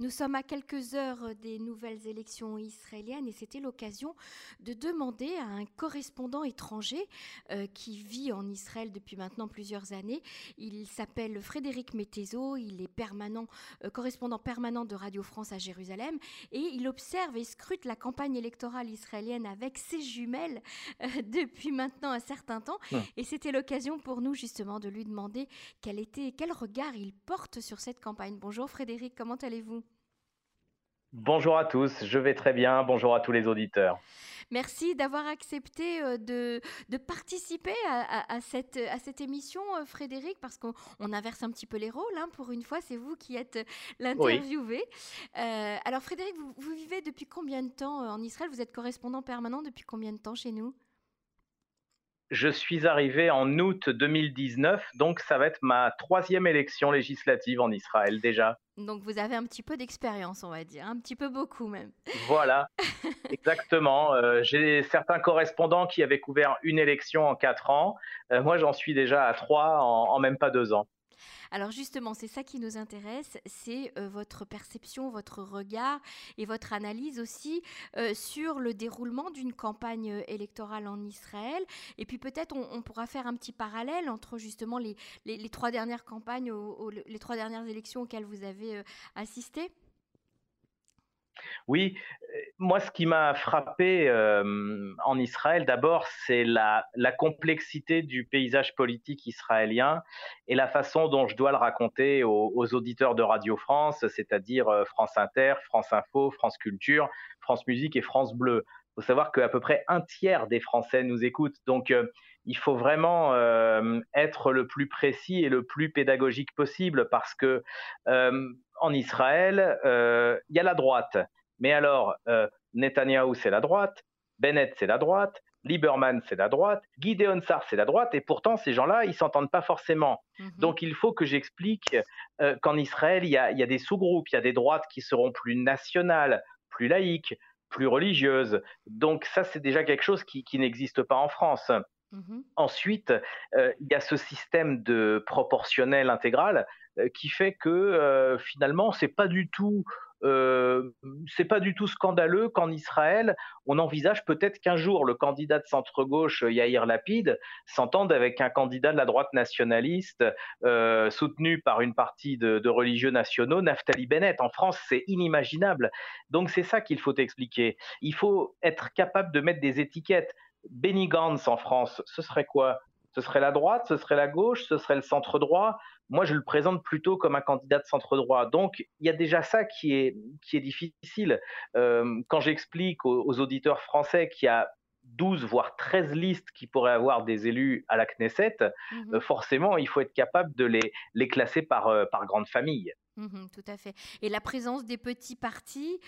Nous sommes à quelques heures des nouvelles élections israéliennes et c'était l'occasion de demander à un correspondant étranger euh, qui vit en Israël depuis maintenant plusieurs années. Il s'appelle Frédéric Mettezo, il est permanent, euh, correspondant permanent de Radio France à Jérusalem et il observe et scrute la campagne électorale israélienne avec ses jumelles euh, depuis maintenant un certain temps. Et c'était l'occasion pour nous justement de lui demander quel était, quel regard il porte sur cette campagne. Bonjour Frédéric, comment allez-vous? Bonjour à tous, je vais très bien. Bonjour à tous les auditeurs. Merci d'avoir accepté euh, de, de participer à, cette, à cette émission, euh, Frédéric, parce qu'on inverse un petit peu les rôles. Hein, pour une fois, c'est vous qui êtes l'interviewé. Euh, alors, Frédéric, vous, vous, vivez depuis combien de temps en Israël? Vous êtes correspondant permanent depuis combien de temps chez nous? Je suis arrivé en août 2019, donc ça va être ma troisième élection législative en Israël déjà. Donc vous avez un petit peu d'expérience, on va dire, un petit peu beaucoup même. Voilà, exactement. Euh, j'ai certains correspondants qui avaient couvert une élection en quatre ans. Euh, moi, j'en suis déjà à trois en même pas deux ans. Alors justement, c'est ça qui nous intéresse, c'est euh, votre perception, votre regard et votre analyse aussi euh, sur le déroulement d'une campagne euh, électorale en Israël. Et puis peut-être on, pourra faire un petit parallèle entre justement les, trois dernières campagnes, les trois dernières élections auxquelles vous avez assisté. Oui, moi, ce qui m'a frappé en Israël, d'abord, c'est la, complexité du paysage politique israélien et la façon dont je dois le raconter aux, auditeurs de Radio France, c'est-à-dire France Inter, France Info, France Culture, France Musique et France Bleu. Il faut savoir qu'à peu près un tiers des Français nous écoutent. Donc, il faut vraiment être le plus précis et le plus pédagogique possible parce que en Israël, il y a la droite mais alors, euh, Netanyahou, c'est la droite, Bennett, c'est la droite, Lieberman, c'est la droite, Gideon Sar, c'est la droite, et pourtant, ces gens-là, ils s'entendent pas forcément. Mhm. Donc, il faut que j'explique euh, qu'en Israël, il y, a, des sous-groupes, il y a des droites qui seront plus nationales, plus laïques, plus religieuses. Donc, ça, c'est déjà quelque chose qui, n'existe pas en France. Mhm. Ensuite, euh, il y a ce système de proportionnel intégral qui fait que finalement, c'est pas du euh, pas du tout scandaleux qu'en Israël, on envisage peut-être qu'un jour le candidat de centre-gauche Yair Lapid s'entende avec un candidat de la droite nationaliste euh, soutenu par une partie de, religieux nationaux, Naftali Bennett. En France, c'est inimaginable. Donc c'est ça qu'il faut expliquer. Il faut être capable de mettre des étiquettes. Benny Gantz en France, ce serait quoi? Ce serait la droite, ce serait la gauche, ce serait le centre droit? Moi, je le présente plutôt comme un candidat de centre droit. Donc, il y a déjà ça qui est, qui est difficile. Euh, quand j'explique aux, auditeurs français qu'il y a 12 voire 13 listes qui pourraient avoir des élus à la Knesset, mmh euh, forcément, il faut être capable de les, les classer par, euh, par grande famille. Mmh tout à fait. Et la présence des petits partis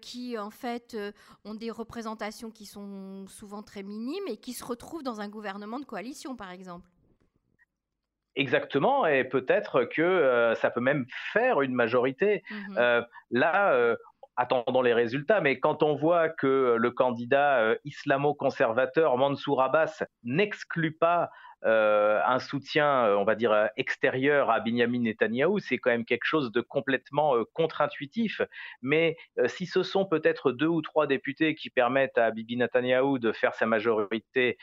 qui, en fait, ont des représentations qui sont souvent très minimes et qui se retrouvent dans un gouvernement de coalition, par exemple. Exactement, et peut-être que euh, ça peut même faire une majorité. Mmh euh, là, euh, attendons les résultats, mais quand on voit que le candidat islamo-conservateur Mansour Abbas n'exclut pas euh, un soutien, euh, on va dire, euh, extérieur à Benjamin Netanyahou, c'est quand même quelque chose de complètement contre-intuitif. Mais si ce sont peut-être deux ou trois députés qui permettent à Bibi Netanyahou de faire sa majorité,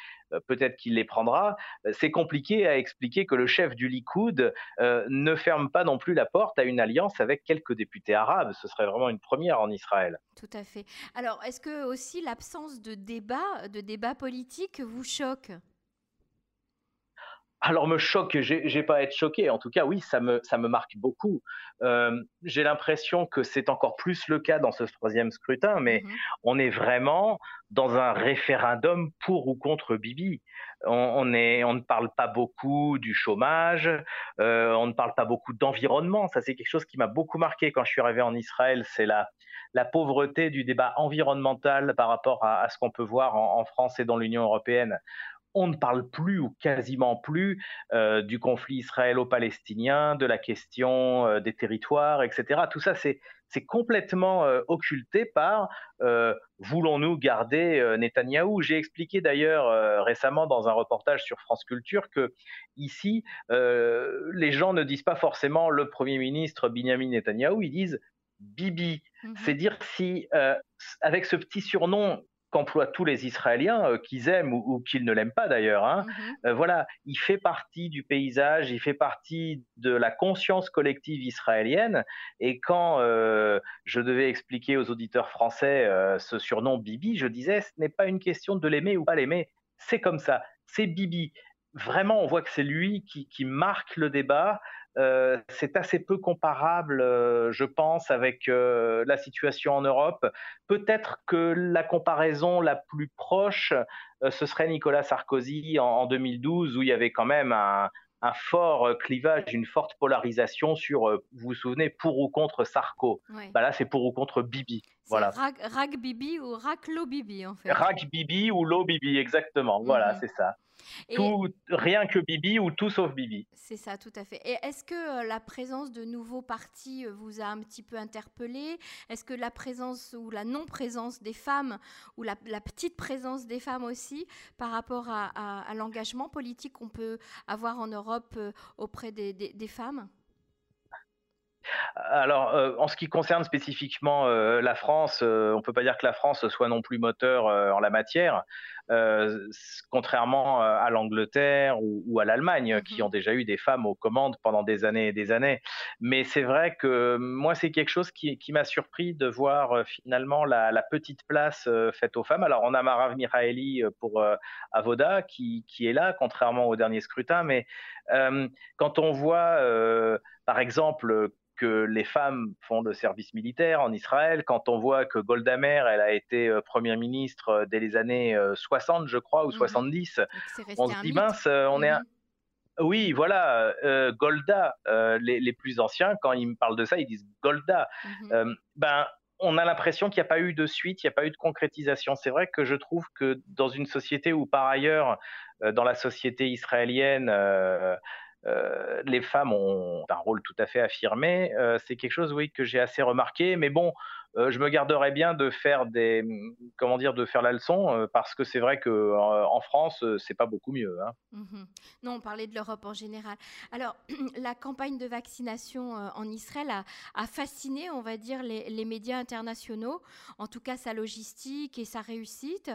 peut-être qu'il les prendra. C'est compliqué à expliquer que le chef du Likoud ne ferme pas non plus la porte à une alliance avec quelques députés arabes. Ce serait vraiment une première en Israël. Tout à fait. Alors, est-ce que aussi l'absence de débat, de débat politique vous choque? Alors me choque, j'ai pas à être choqué. En tout cas, oui, ça me, ça me marque beaucoup. Euh, j'ai l'impression que c'est encore plus le cas dans ce troisième scrutin, mais mmh on est vraiment dans un référendum pour ou contre Bibi. On, est, on ne parle pas beaucoup du chômage, euh, on ne parle pas beaucoup d'environnement. Ça, c'est quelque chose qui m'a beaucoup marqué quand je suis arrivé en Israël. C'est la, la pauvreté du débat environnemental par rapport à, ce qu'on peut voir en France et dans l'Union européenne on ne parle plus ou quasiment plus euh, du conflit israélo-palestinien, de la question euh, des territoires, etc. Tout ça, c'est complètement euh, occulté par voulons-nous garder Netanyahou? J'ai expliqué d'ailleurs récemment dans un reportage sur France Culture que ici, les gens ne disent pas forcément le Premier ministre Benjamin Netanyahou, ils disent Bibi. Mmh C'est dire si, avec ce petit surnom qu'emploient tous les Israéliens, qu'ils aiment ou, qu'ils ne l'aiment pas d'ailleurs. Hein, mmh voilà, il fait partie du paysage, il fait partie de la conscience collective israélienne. Et quand je devais expliquer aux auditeurs français ce surnom Bibi, je disais, ce n'est pas une question de l'aimer ou pas l'aimer, c'est comme ça, c'est Bibi. Vraiment, on voit que c'est lui qui, qui marque le débat. Euh, c'est assez peu comparable, euh, je pense, avec euh, la situation en Europe. Peut-être que la comparaison la plus proche, ce serait Nicolas Sarkozy en, 2012, où il y avait quand même un, fort clivage, une forte polarisation sur, vous vous souvenez, pour ou contre Sarko. Bah là, c'est pour ou contre Bibi. Voilà. Rag, Bibi ou Lo Bibi, en fait. Rag Bibi ou Lo Bibi, exactement. Voilà, mhm. c'est ça rien que Bibi ou tout sauf Bibi. C'est ça, tout à fait. Et est-ce que euh, la présence de nouveaux partis euh, vous a un petit peu interpellé? Est-ce que la présence ou la non-présence des femmes, ou la, petite présence des femmes aussi, par rapport à, l'engagement politique qu'on peut avoir en Europe euh, auprès des femmes? Alors, euh, en ce qui concerne spécifiquement euh, la France, euh, on ne peut pas dire que la France soit non plus moteur en la matière, contrairement à l'Angleterre ou, à l'Allemagne, qui mhm. ont déjà eu des femmes aux commandes pendant des années et des années. Mais c'est vrai que moi, c'est quelque chose qui, m'a surpris de voir finalement la, petite place faite aux femmes. Alors, on a Marav Miraeli pour Avoda, qui, qui, est là, contrairement au dernier scrutin, mais quand on voit, par exemple, que les femmes font le service militaire en Israël, quand on voit que Golda Meir, elle a été euh, première ministre euh, dès les années 60, euh, je crois, ou 70, mmh on se dit mince, on est un... Mmh oui, voilà, Golda, les, plus anciens, quand ils me parlent de ça, ils disent Golda. Mmh ben, on a l'impression qu'il n'y a pas eu de suite, il n'y a pas eu de concrétisation. C'est vrai que je trouve que dans une société où, par ailleurs, dans la société israélienne, euh, les femmes ont un rôle tout à fait affirmé. Euh, c'est quelque chose, oui, que j'ai assez remarqué. Mais bon, euh, je me garderais bien de faire des, comment dire, de faire la leçon euh, parce que c'est vrai que euh, en France, c'est pas beaucoup mieux. Hein. Mmh non, on parlait de l'Europe en général. Alors, la campagne de vaccination en Israël a, fasciné, on va dire, les, médias internationaux, en tout cas sa logistique et sa réussite.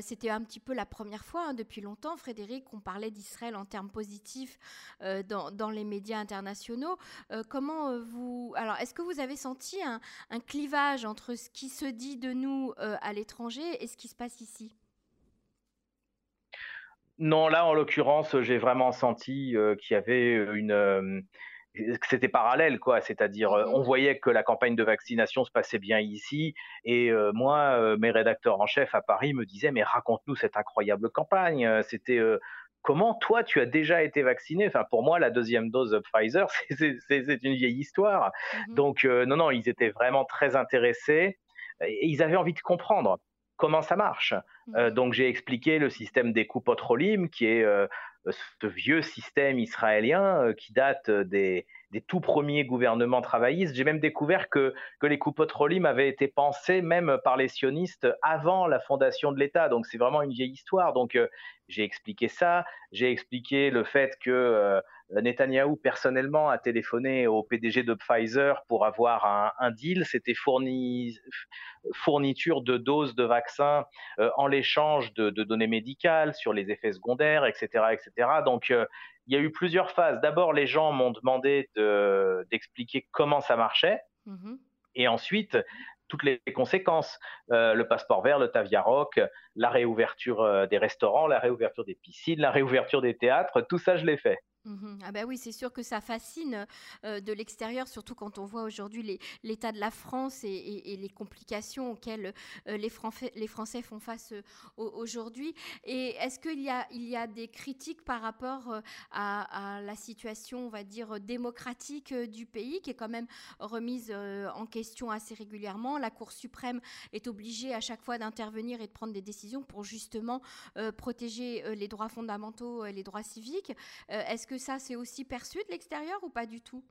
C'était un petit peu la première fois hein, depuis longtemps, Frédéric, qu'on parlait d'Israël en termes positifs dans, les médias internationaux. comment vous, alors, est-ce que vous avez senti un clivage entre ce qui se dit de nous euh, à l'étranger et ce qui se passe ici? Non, là, en l'occurrence, j'ai vraiment senti euh, qu'il y avait une euh, que c'était parallèle, quoi. C'est-à-dire, on mmh voyait que la campagne de vaccination se passait bien ici, et moi, mes rédacteurs en chef à Paris me disaient, mais raconte-nous cette incroyable campagne. C'était comment toi tu as déjà été vacciné? Enfin, pour moi, la deuxième dose de Pfizer, c'est une vieille histoire. Mmh Donc, euh, non, non, ils étaient vraiment très intéressés et ils avaient envie de comprendre comment ça marche. Euh, mmh donc, j'ai expliqué le système des coupotrolim, qui est euh, ce vieux système israélien qui date des, des tout premiers gouvernements travaillistes. J'ai même découvert que, les coupotrolim avaient été pensés même par les sionistes avant la fondation de l'État. Donc c'est vraiment une vieille histoire. Donc euh, j'ai expliqué ça. J'ai expliqué le fait que euh, Netanyahou personnellement a téléphoné au PDG de Pfizer pour avoir un, un deal. C'était fourni, fourniture de doses de vaccins euh, en l'échange de, de, données médicales sur les effets secondaires, etc., etc. Donc il y a eu plusieurs phases. D'abord, les gens m'ont demandé d'expliquer comment ça marchait. Mmh Et ensuite, toutes les conséquences, euh, le passeport vert, le Taviaroc, la réouverture euh, des restaurants, la réouverture des piscines, la réouverture des théâtres, tout ça, je l'ai fait. Mmh ah ben oui, c'est sûr que ça fascine euh, de l'extérieur, surtout quand on voit aujourd'hui l'état de la France et, les complications auxquelles euh, les, Français, font face euh, aujourd'hui. Et est-ce qu'il y a, des critiques par rapport à, la situation, on va dire, démocratique du pays, qui est quand même remise en question assez régulièrement? La Cour suprême est obligée à chaque fois d'intervenir et de prendre des décisions pour justement protéger les droits fondamentaux et les droits civiques. Ça, c'est aussi perçu de l'extérieur ou pas du tout?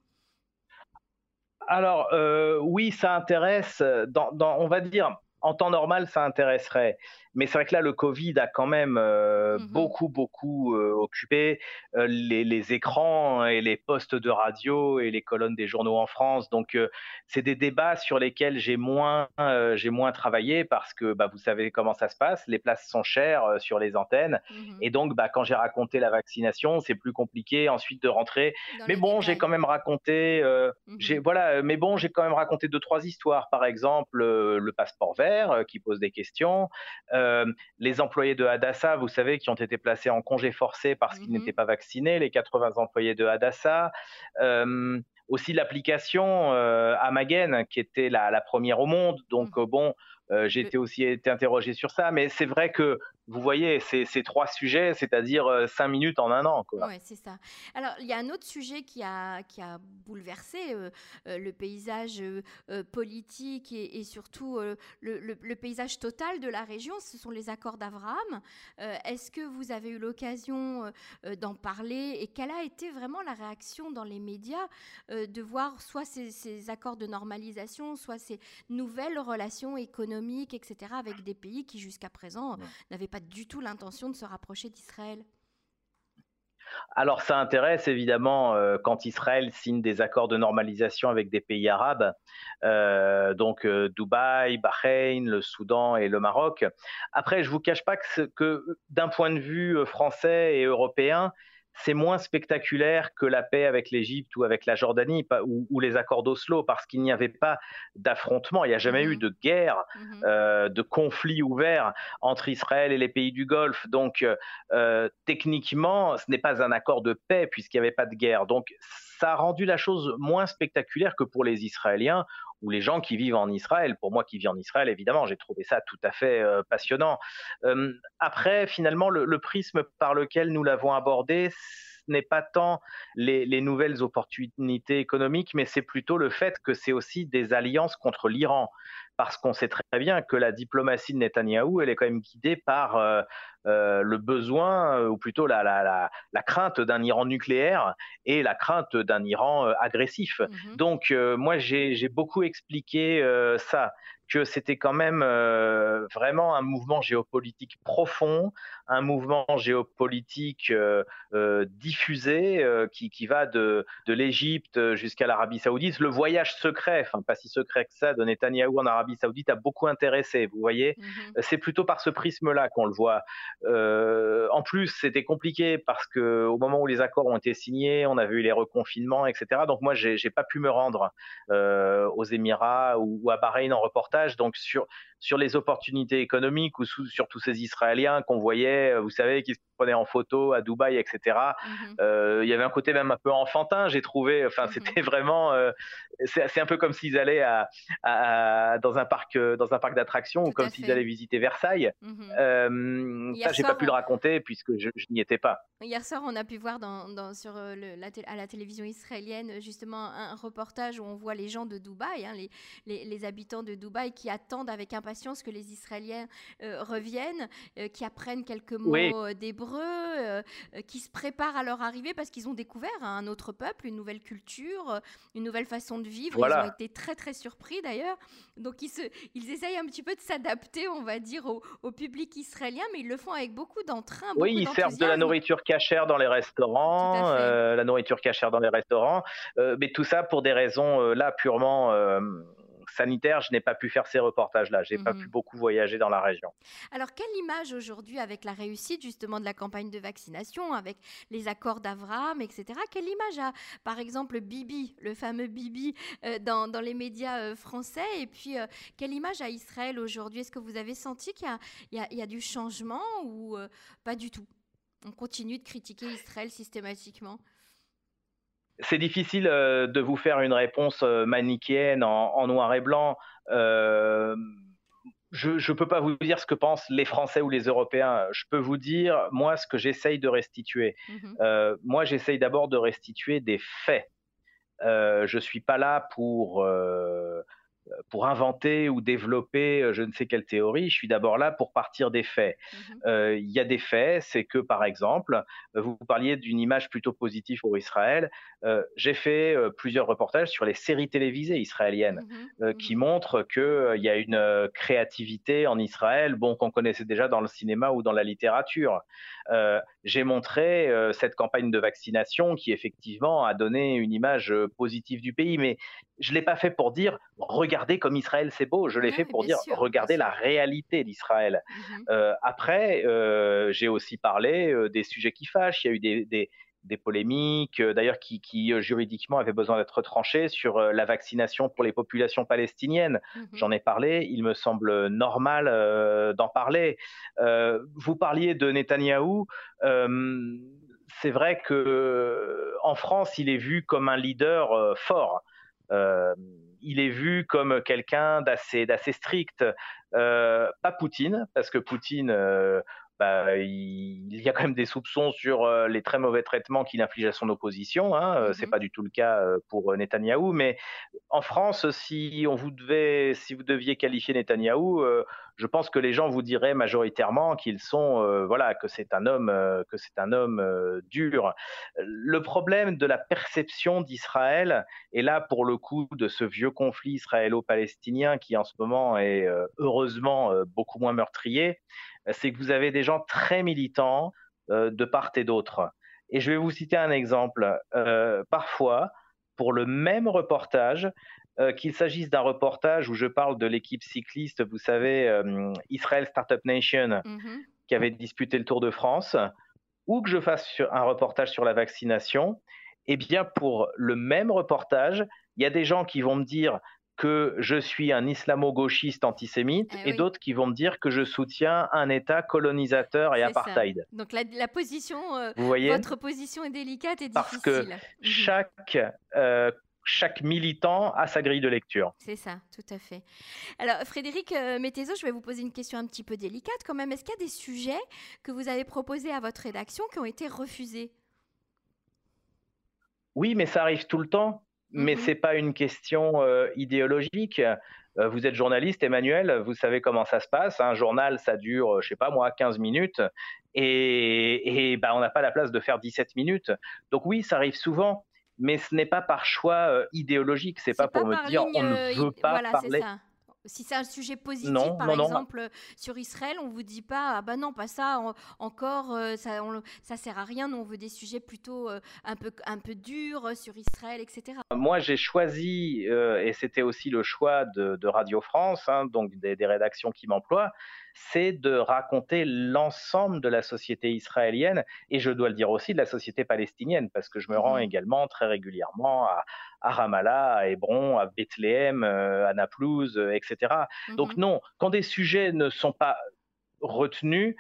Alors, euh, oui, ça intéresse, dans, on va dire, en temps normal, ça intéresserait. Mais c'est vrai que là, le Covid a quand même euh, mmh beaucoup, beaucoup euh, occupé euh, les, écrans et les postes de radio et les colonnes des journaux en France. Donc, c'est des débats sur lesquels j'ai moins, j'ai moins travaillé parce que bah, vous savez comment ça se passe. Les places sont chères sur les antennes. Mmh et donc, bah, quand j'ai raconté la vaccination, c'est plus compliqué ensuite de rentrer. mais bon, j'ai quand même raconté, mmh j'ai, voilà, mais bon, j'ai quand même raconté deux, trois histoires. Par exemple, le passeport vert qui pose des questions. Euh, les employés de Hadassah, vous savez, qui ont été placés en congé forcé parce qu'ils mmh n'étaient pas vaccinés, les 80 employés de Hadassah. Euh, aussi l'application euh, Amagen, qui était la, première au monde. Donc, mmh. bon, j'ai été aussi été interrogé sur ça, mais c'est vrai que vous voyez, ces trois sujets, c'est-à-dire euh, cinq minutes en un an. Oui, c'est ça. Alors, il y a un autre sujet qui a, qui a bouleversé euh, euh, le paysage politique et, surtout le, paysage total de la région, ce sont les accords d'Abraham. Est-ce que vous avez eu l'occasion d'en parler et quelle a été vraiment la réaction dans les médias de voir soit ces, ces, accords de normalisation, soit ces nouvelles relations économiques, etc., avec des pays qui jusqu'à présent n'avaient pas du tout l'intention de se rapprocher d'Israël alors ça intéresse évidemment euh, quand Israël signe des accords de normalisation avec des pays arabes, euh, donc euh, Dubaï, Bahreïn, le Soudan et le Maroc. Après, je vous cache pas que d'un point de vue français et européen, c'est moins spectaculaire que la paix avec l'Égypte ou avec la Jordanie ou, les accords d'Oslo parce qu'il n'y avait pas d'affrontement, il n'y a jamais eu mmh de guerre, mmh euh, de conflit ouvert entre Israël et les pays du Golfe. Donc euh, techniquement, ce n'est pas un accord de paix puisqu'il n'y avait pas de guerre. Donc ça a rendu la chose moins spectaculaire que pour les Israéliens ou les gens qui vivent en Israël. Pour moi qui vis en Israël, évidemment, j'ai trouvé ça tout à fait euh, passionnant. Après, finalement, le, prisme par lequel nous l'avons abordé, ce n'est pas tant les, nouvelles opportunités économiques, mais c'est plutôt le fait que c'est aussi des alliances contre l'Iran parce qu'on sait très bien que la diplomatie de Netanyahou, elle est quand même guidée par euh, euh, le besoin, euh, ou plutôt la, la, la, crainte d'un Iran nucléaire et la crainte d'un Iran agressif. Mmh Donc, moi, j'ai beaucoup expliqué ça que c'était quand même vraiment un mouvement géopolitique profond, un mouvement géopolitique diffusé qui, qui, va de, de l'Égypte jusqu'à l'Arabie saoudite. Le voyage secret, enfin pas si secret que ça, de Netanyahou en Arabie saoudite a beaucoup intéressé, vous voyez. Mmh C'est plutôt par ce prisme-là qu'on le voit. en plus, c'était compliqué parce que au moment où les accords ont été signés, on avait eu les reconfinements, etc. Donc moi, j'ai pas pu me rendre aux Émirats ou, ou à Bahreïn en reportage donc sur, sur les opportunités économiques ou sur tous ces Israéliens qu'on voyait, euh, vous savez, qui se prenaient en photo à Dubaï, etc. Mmh euh, il y avait un côté même un peu enfantin, j'ai trouvé. Enfin, mmh c'était vraiment. Euh, c'est un peu comme s'ils allaient à, dans un parc, dans un parc d'attractions ou comme s'ils allaient visiter Versailles. Mmh ça, j'ai pas pu le raconter puisque je, n'y étais pas. Hier soir, on a pu voir dans, sur la à la télévision israélienne justement un reportage où on voit les gens de Dubaï, hein, les, les, les habitants de Dubaï qui attendent avec impatience que les Israéliens euh, reviennent, euh, qui apprennent quelques mots euh, d'hébreu, qui se préparent à leur arrivée parce qu'ils ont découvert un autre peuple, une nouvelle culture, une nouvelle façon de vivre. Ils ont été très très surpris d'ailleurs. Donc ils, se, ils essayent un petit peu de s'adapter, on va dire, au, public israélien, mais ils le font avec beaucoup d'entrain. Oui, ils servent de la nourriture cachère dans les restaurants, la nourriture cachère dans les restaurants, mais tout ça pour des raisons là purement sanitaire, je n'ai pas pu faire ces reportages-là. J'ai n'ai pas pu mmh beaucoup voyager dans la région. Alors, quelle image aujourd'hui avec la réussite justement de la campagne de vaccination, avec les accords d'Avraham, etc. Quelle image a, par exemple, Bibi, le fameux Bibi, euh, dans, les médias euh, français? Et puis, euh, quelle image a Israël aujourd'hui? Est-ce que vous avez senti qu'il y, y, a du changement ou pas du tout? On continue de critiquer Israël systématiquement c'est difficile euh, de vous faire une réponse euh, manichéenne en, noir et blanc. Euh, je ne peux pas vous dire ce que pensent les Français ou les Européens. Je peux vous dire, moi, ce que j'essaye de restituer. Mhm. moi, j'essaye d'abord de restituer des faits. je ne suis pas là pour pour inventer ou développer euh, je ne sais quelle théorie, je suis d'abord là pour partir des faits. Mmh euh, il y a des faits, c'est que par exemple, vous parliez d'une image plutôt positive pour Israël. Euh, j'ai fait plusieurs reportages sur les séries télévisées israéliennes mmh mmh qui montrent qu'il y a une créativité en Israël, bon, qu'on connaissait déjà dans le cinéma ou dans la littérature. j'ai montré cette campagne de vaccination qui effectivement a donné une image positive du pays, mais je ne l'ai pas fait pour dire regardez comme Israël c'est beau, je l'ai fait pour dire regardez la réalité d'Israël. Mmh euh, après, euh, j'ai aussi parlé euh, des sujets qui fâchent, il y a eu des, des, polémiques, d'ailleurs qui, qui, juridiquement avaient besoin d'être tranchées sur la vaccination pour les populations palestiniennes. Mmh J'en ai parlé, il me semble normal d'en parler. vous parliez de Netanyahou c'est vrai que en France, il est vu comme un leader fort. Euh, il est vu comme quelqu'un d'assez, strict. Euh, pas Poutine, parce que Poutine, euh, bah, il, y a quand même des soupçons sur les très mauvais traitements qu'il inflige à son opposition. Hein. n'est mmh pas du tout le cas pour Netanyahou, mais en France, si on vous devait, si vous deviez qualifier Netanyahou, je pense que les gens vous diraient majoritairement qu'ils sont, euh, voilà, que c'est un homme, euh, que c'est un homme euh, dur. Le problème de la perception d'Israël, et là pour le coup de ce vieux conflit israélo-palestinien qui en ce moment est heureusement beaucoup moins meurtrier, c'est que vous avez des gens très militants de part et d'autre. Et je vais vous citer un exemple. parfois, pour le même reportage, euh, qu'il s'agisse d'un reportage où je parle de l'équipe cycliste, vous savez, euh, Israel Startup Nation, mhm. qui avait disputé le Tour de France, ou que je fasse un reportage sur la vaccination, eh bien, pour le même reportage, il y a des gens qui vont me dire que je suis un islamo-gauchiste antisémite eh et d'autres qui vont me dire que je soutiens un État colonisateur et apartheid. Donc la, position, euh, votre position est délicate et difficile. Parce que mhm. chaque chaque militant a sa grille de lecture. C'est ça, tout à fait. Alors, Frédéric euh, je vais vous poser une question un petit peu délicate quand même. Est-ce qu'il y a des sujets que vous avez proposés à votre rédaction qui ont été refusés? Oui, mais ça arrive tout le temps. Mais mhm. ce n'est pas une question euh, idéologique. Euh, vous êtes journaliste, Emmanuel, vous savez comment ça se passe. Un journal, ça dure, je sais pas moi, 15 minutes. Et, et bah, on n'a pas la place de faire 17 minutes. Donc oui, ça arrive souvent mais ce n'est pas par choix euh, idéologique, c'est pas, pas pour me dire on ne euh, veut pas voilà, parler. Si c'est un sujet positif, par exemple, sur Israël, on vous dit pas, ah ben non, pas ça, encore, euh, ça, on, ça sert à rien. Nous, on veut des sujets plutôt un peu, un peu durs sur Israël, etc. Moi, j'ai choisi, et c'était aussi le choix de, Radio France, hein, donc des, des rédactions qui m'emploient, c'est de raconter l'ensemble de la société israélienne et je dois le dire aussi de la société palestinienne parce que je me rends mmh également très régulièrement à, Ramallah, à Hébron, à Bethléem, euh, à Naplouse, euh, etc. Mmh Donc non, quand des sujets ne sont pas retenus,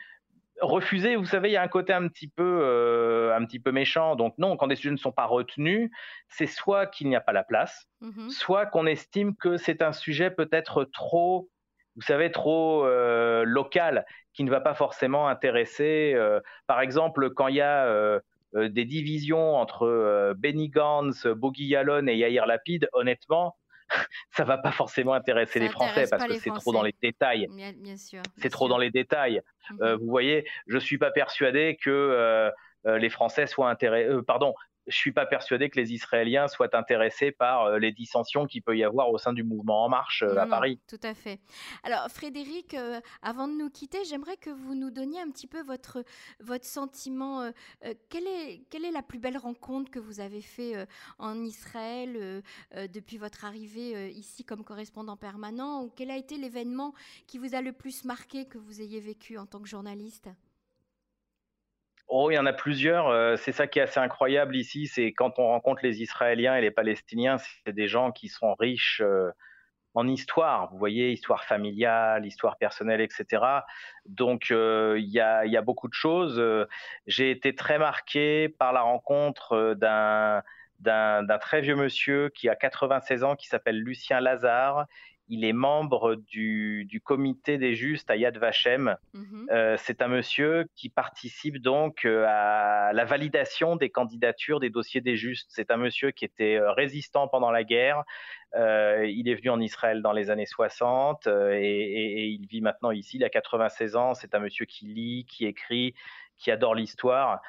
refusés, vous savez, il y a un côté un petit peu, euh, un petit peu méchant. Donc non, quand des sujets ne sont pas retenus, c'est soit qu'il n'y a pas la place, mmh soit qu'on estime que c'est un sujet peut-être trop vous savez, trop euh, local, qui ne va pas forcément intéresser. Euh, par exemple, quand il y a euh, des divisions entre Benny Gantz, Bogi Yalon et Yair Lapid, honnêtement, ça va pas forcément intéresser les Français parce que c'est trop dans les détails. C'est trop dans les détails. Mmh vous voyez, je suis pas persuadé que les Français soient intéressés. pardon, je suis pas persuadé que les Israéliens soient intéressés par euh, les dissensions qu'il peut y avoir au sein du mouvement En Marche euh, à Paris. Tout à fait. Alors Frédéric, euh, avant de nous quitter, j'aimerais que vous nous donniez un petit peu votre, votre sentiment. quelle, est, quelle est la plus belle rencontre que vous avez fait en Israël depuis votre arrivée ici comme correspondant permanent Ou quel a été l'événement qui vous a le plus marqué que vous ayez vécu en tant que journaliste? Oh, il y en a plusieurs. Euh, c'est ça qui est assez incroyable ici, c'est quand on rencontre les Israéliens et les Palestiniens, c'est des gens qui sont riches euh, en histoire. Vous voyez, histoire familiale, histoire personnelle, etc. Donc, euh, il y, a, beaucoup de choses. J'ai été très marqué par la rencontre d'un d'un très vieux monsieur qui a 96 ans, qui s'appelle Lucien Lazare il est membre du, comité des justes à Yad Vashem. Mhm. Euh, c'est un monsieur qui participe donc euh, à la validation des candidatures des dossiers des justes. C'est un monsieur qui était euh, résistant pendant la guerre. il est venu en Israël dans les années 60 et, il vit maintenant ici. Il a 96 ans. C'est un monsieur qui lit, qui écrit, qui adore l'histoire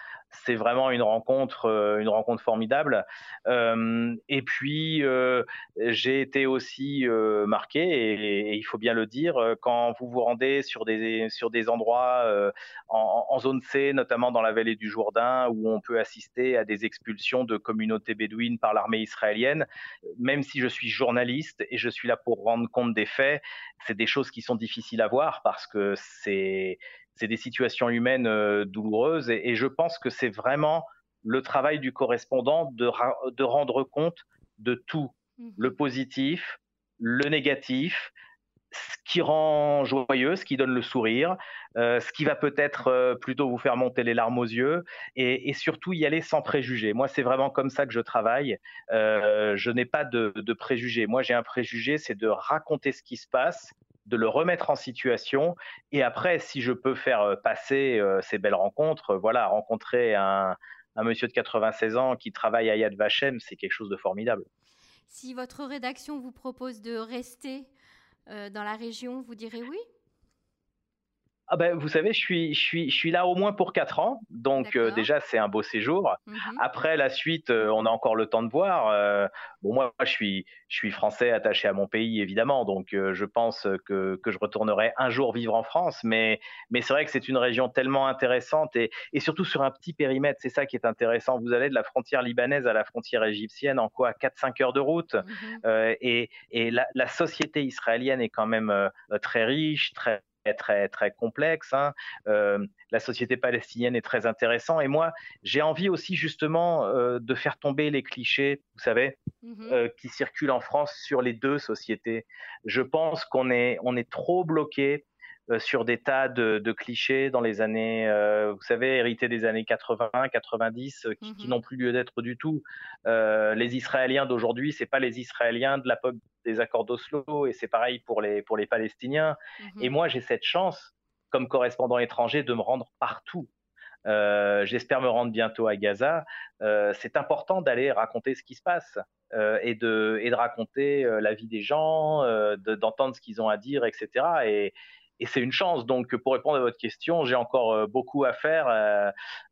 c'est vraiment une rencontre, euh, une rencontre formidable. Euh, et puis, euh, j'ai été aussi marqué, et, il faut bien le dire, quand vous vous rendez sur des, sur des endroits en, zone C, notamment dans la vallée du Jourdain, où on peut assister à des expulsions de communautés bédouines par l'armée israélienne, même si je suis journaliste et je suis là pour rendre compte des faits, c'est des choses qui sont difficiles à voir parce que c'est c'est des situations humaines euh, douloureuses et, je pense que c'est vraiment le travail du correspondant de, de rendre compte de tout, mmh le positif, le négatif, ce qui rend joyeux, ce qui donne le sourire, euh, ce qui va peut-être euh, plutôt vous faire monter les larmes aux yeux, et, surtout y aller sans préjugés. Moi, c'est vraiment comme ça que je travaille. je n'ai pas de, de préjugés. Moi, j'ai un préjugé, c'est de raconter ce qui se passe de le remettre en situation. Et après, si je peux faire euh, passer euh, ces belles rencontres, euh, voilà, rencontrer un, monsieur de 96 ans qui travaille à Yad Vashem, c'est quelque chose de formidable. Si votre rédaction vous propose de rester dans la région, vous direz oui? Ah ben, vous savez, je suis, je, suis, je suis là au moins pour 4 ans, donc euh, déjà c'est un beau séjour. Mmh Après la suite, euh, on a encore le temps de voir. Euh, bon, moi, je suis, je suis français attaché à mon pays évidemment, donc je pense que, que, je retournerai un jour vivre en France. Mais, mais c'est vrai que c'est une région tellement intéressante et, et surtout sur un petit périmètre. C'est ça qui est intéressant. Vous allez de la frontière libanaise à la frontière égyptienne en quoi 4-5 heures de route. Et, et la, la, société israélienne est quand même très riche, très très très complexe. Hein. Euh, la société palestinienne est très intéressante. Et moi, j'ai envie aussi justement euh, de faire tomber les clichés, vous savez, mmh euh, qui circulent en France sur les deux sociétés. Je pense qu'on est on est trop bloqué sur des tas de, clichés dans les années, euh, vous savez, hérités des années 80, 90, euh, qui, qui mmh n'ont plus lieu d'être du tout. les Israéliens d'aujourd'hui, c'est pas les Israéliens de l'époque des accords d'Oslo, et c'est pareil pour les pour les Palestiniens. Mmh et moi, j'ai cette chance, comme correspondant étranger, de me rendre partout. J'espère me rendre bientôt à Gaza. c'est important d'aller raconter ce qui se passe et, de, et de raconter la vie des gens, d'entendre ce qu'ils ont à dire, etc. Et, et c'est une chance. Donc, pour répondre à votre question, j'ai encore euh, beaucoup à faire euh,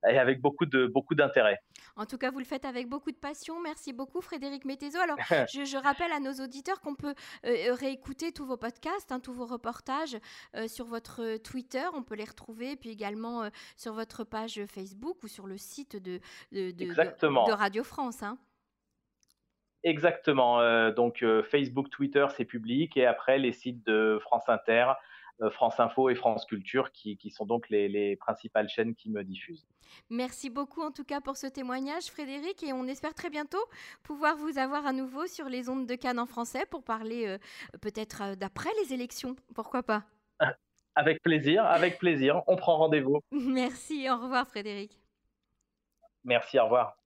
et avec beaucoup de beaucoup d'intérêt. En tout cas, vous le faites avec beaucoup de passion. Merci beaucoup, Frédéric Métézo. Alors, je, rappelle à nos auditeurs qu'on peut euh, réécouter tous vos podcasts, hein, tous vos reportages sur votre Twitter. On peut les retrouver, puis également sur votre page Facebook ou sur le site de, de, de, Radio France. Hein. Exactement. donc, Facebook, Twitter, c'est public. Et après, les sites de France Inter. Euh, France Info et France Culture, qui, sont donc les, principales chaînes qui me diffusent. Merci beaucoup en tout cas pour ce témoignage, Frédéric, et on espère très bientôt pouvoir vous avoir à nouveau sur les ondes de Cannes en français pour parler euh, peut-être euh, d'après les élections, pourquoi pas Avec plaisir, avec plaisir, on prend rendez-vous. Merci, au revoir Frédéric. Merci, au revoir.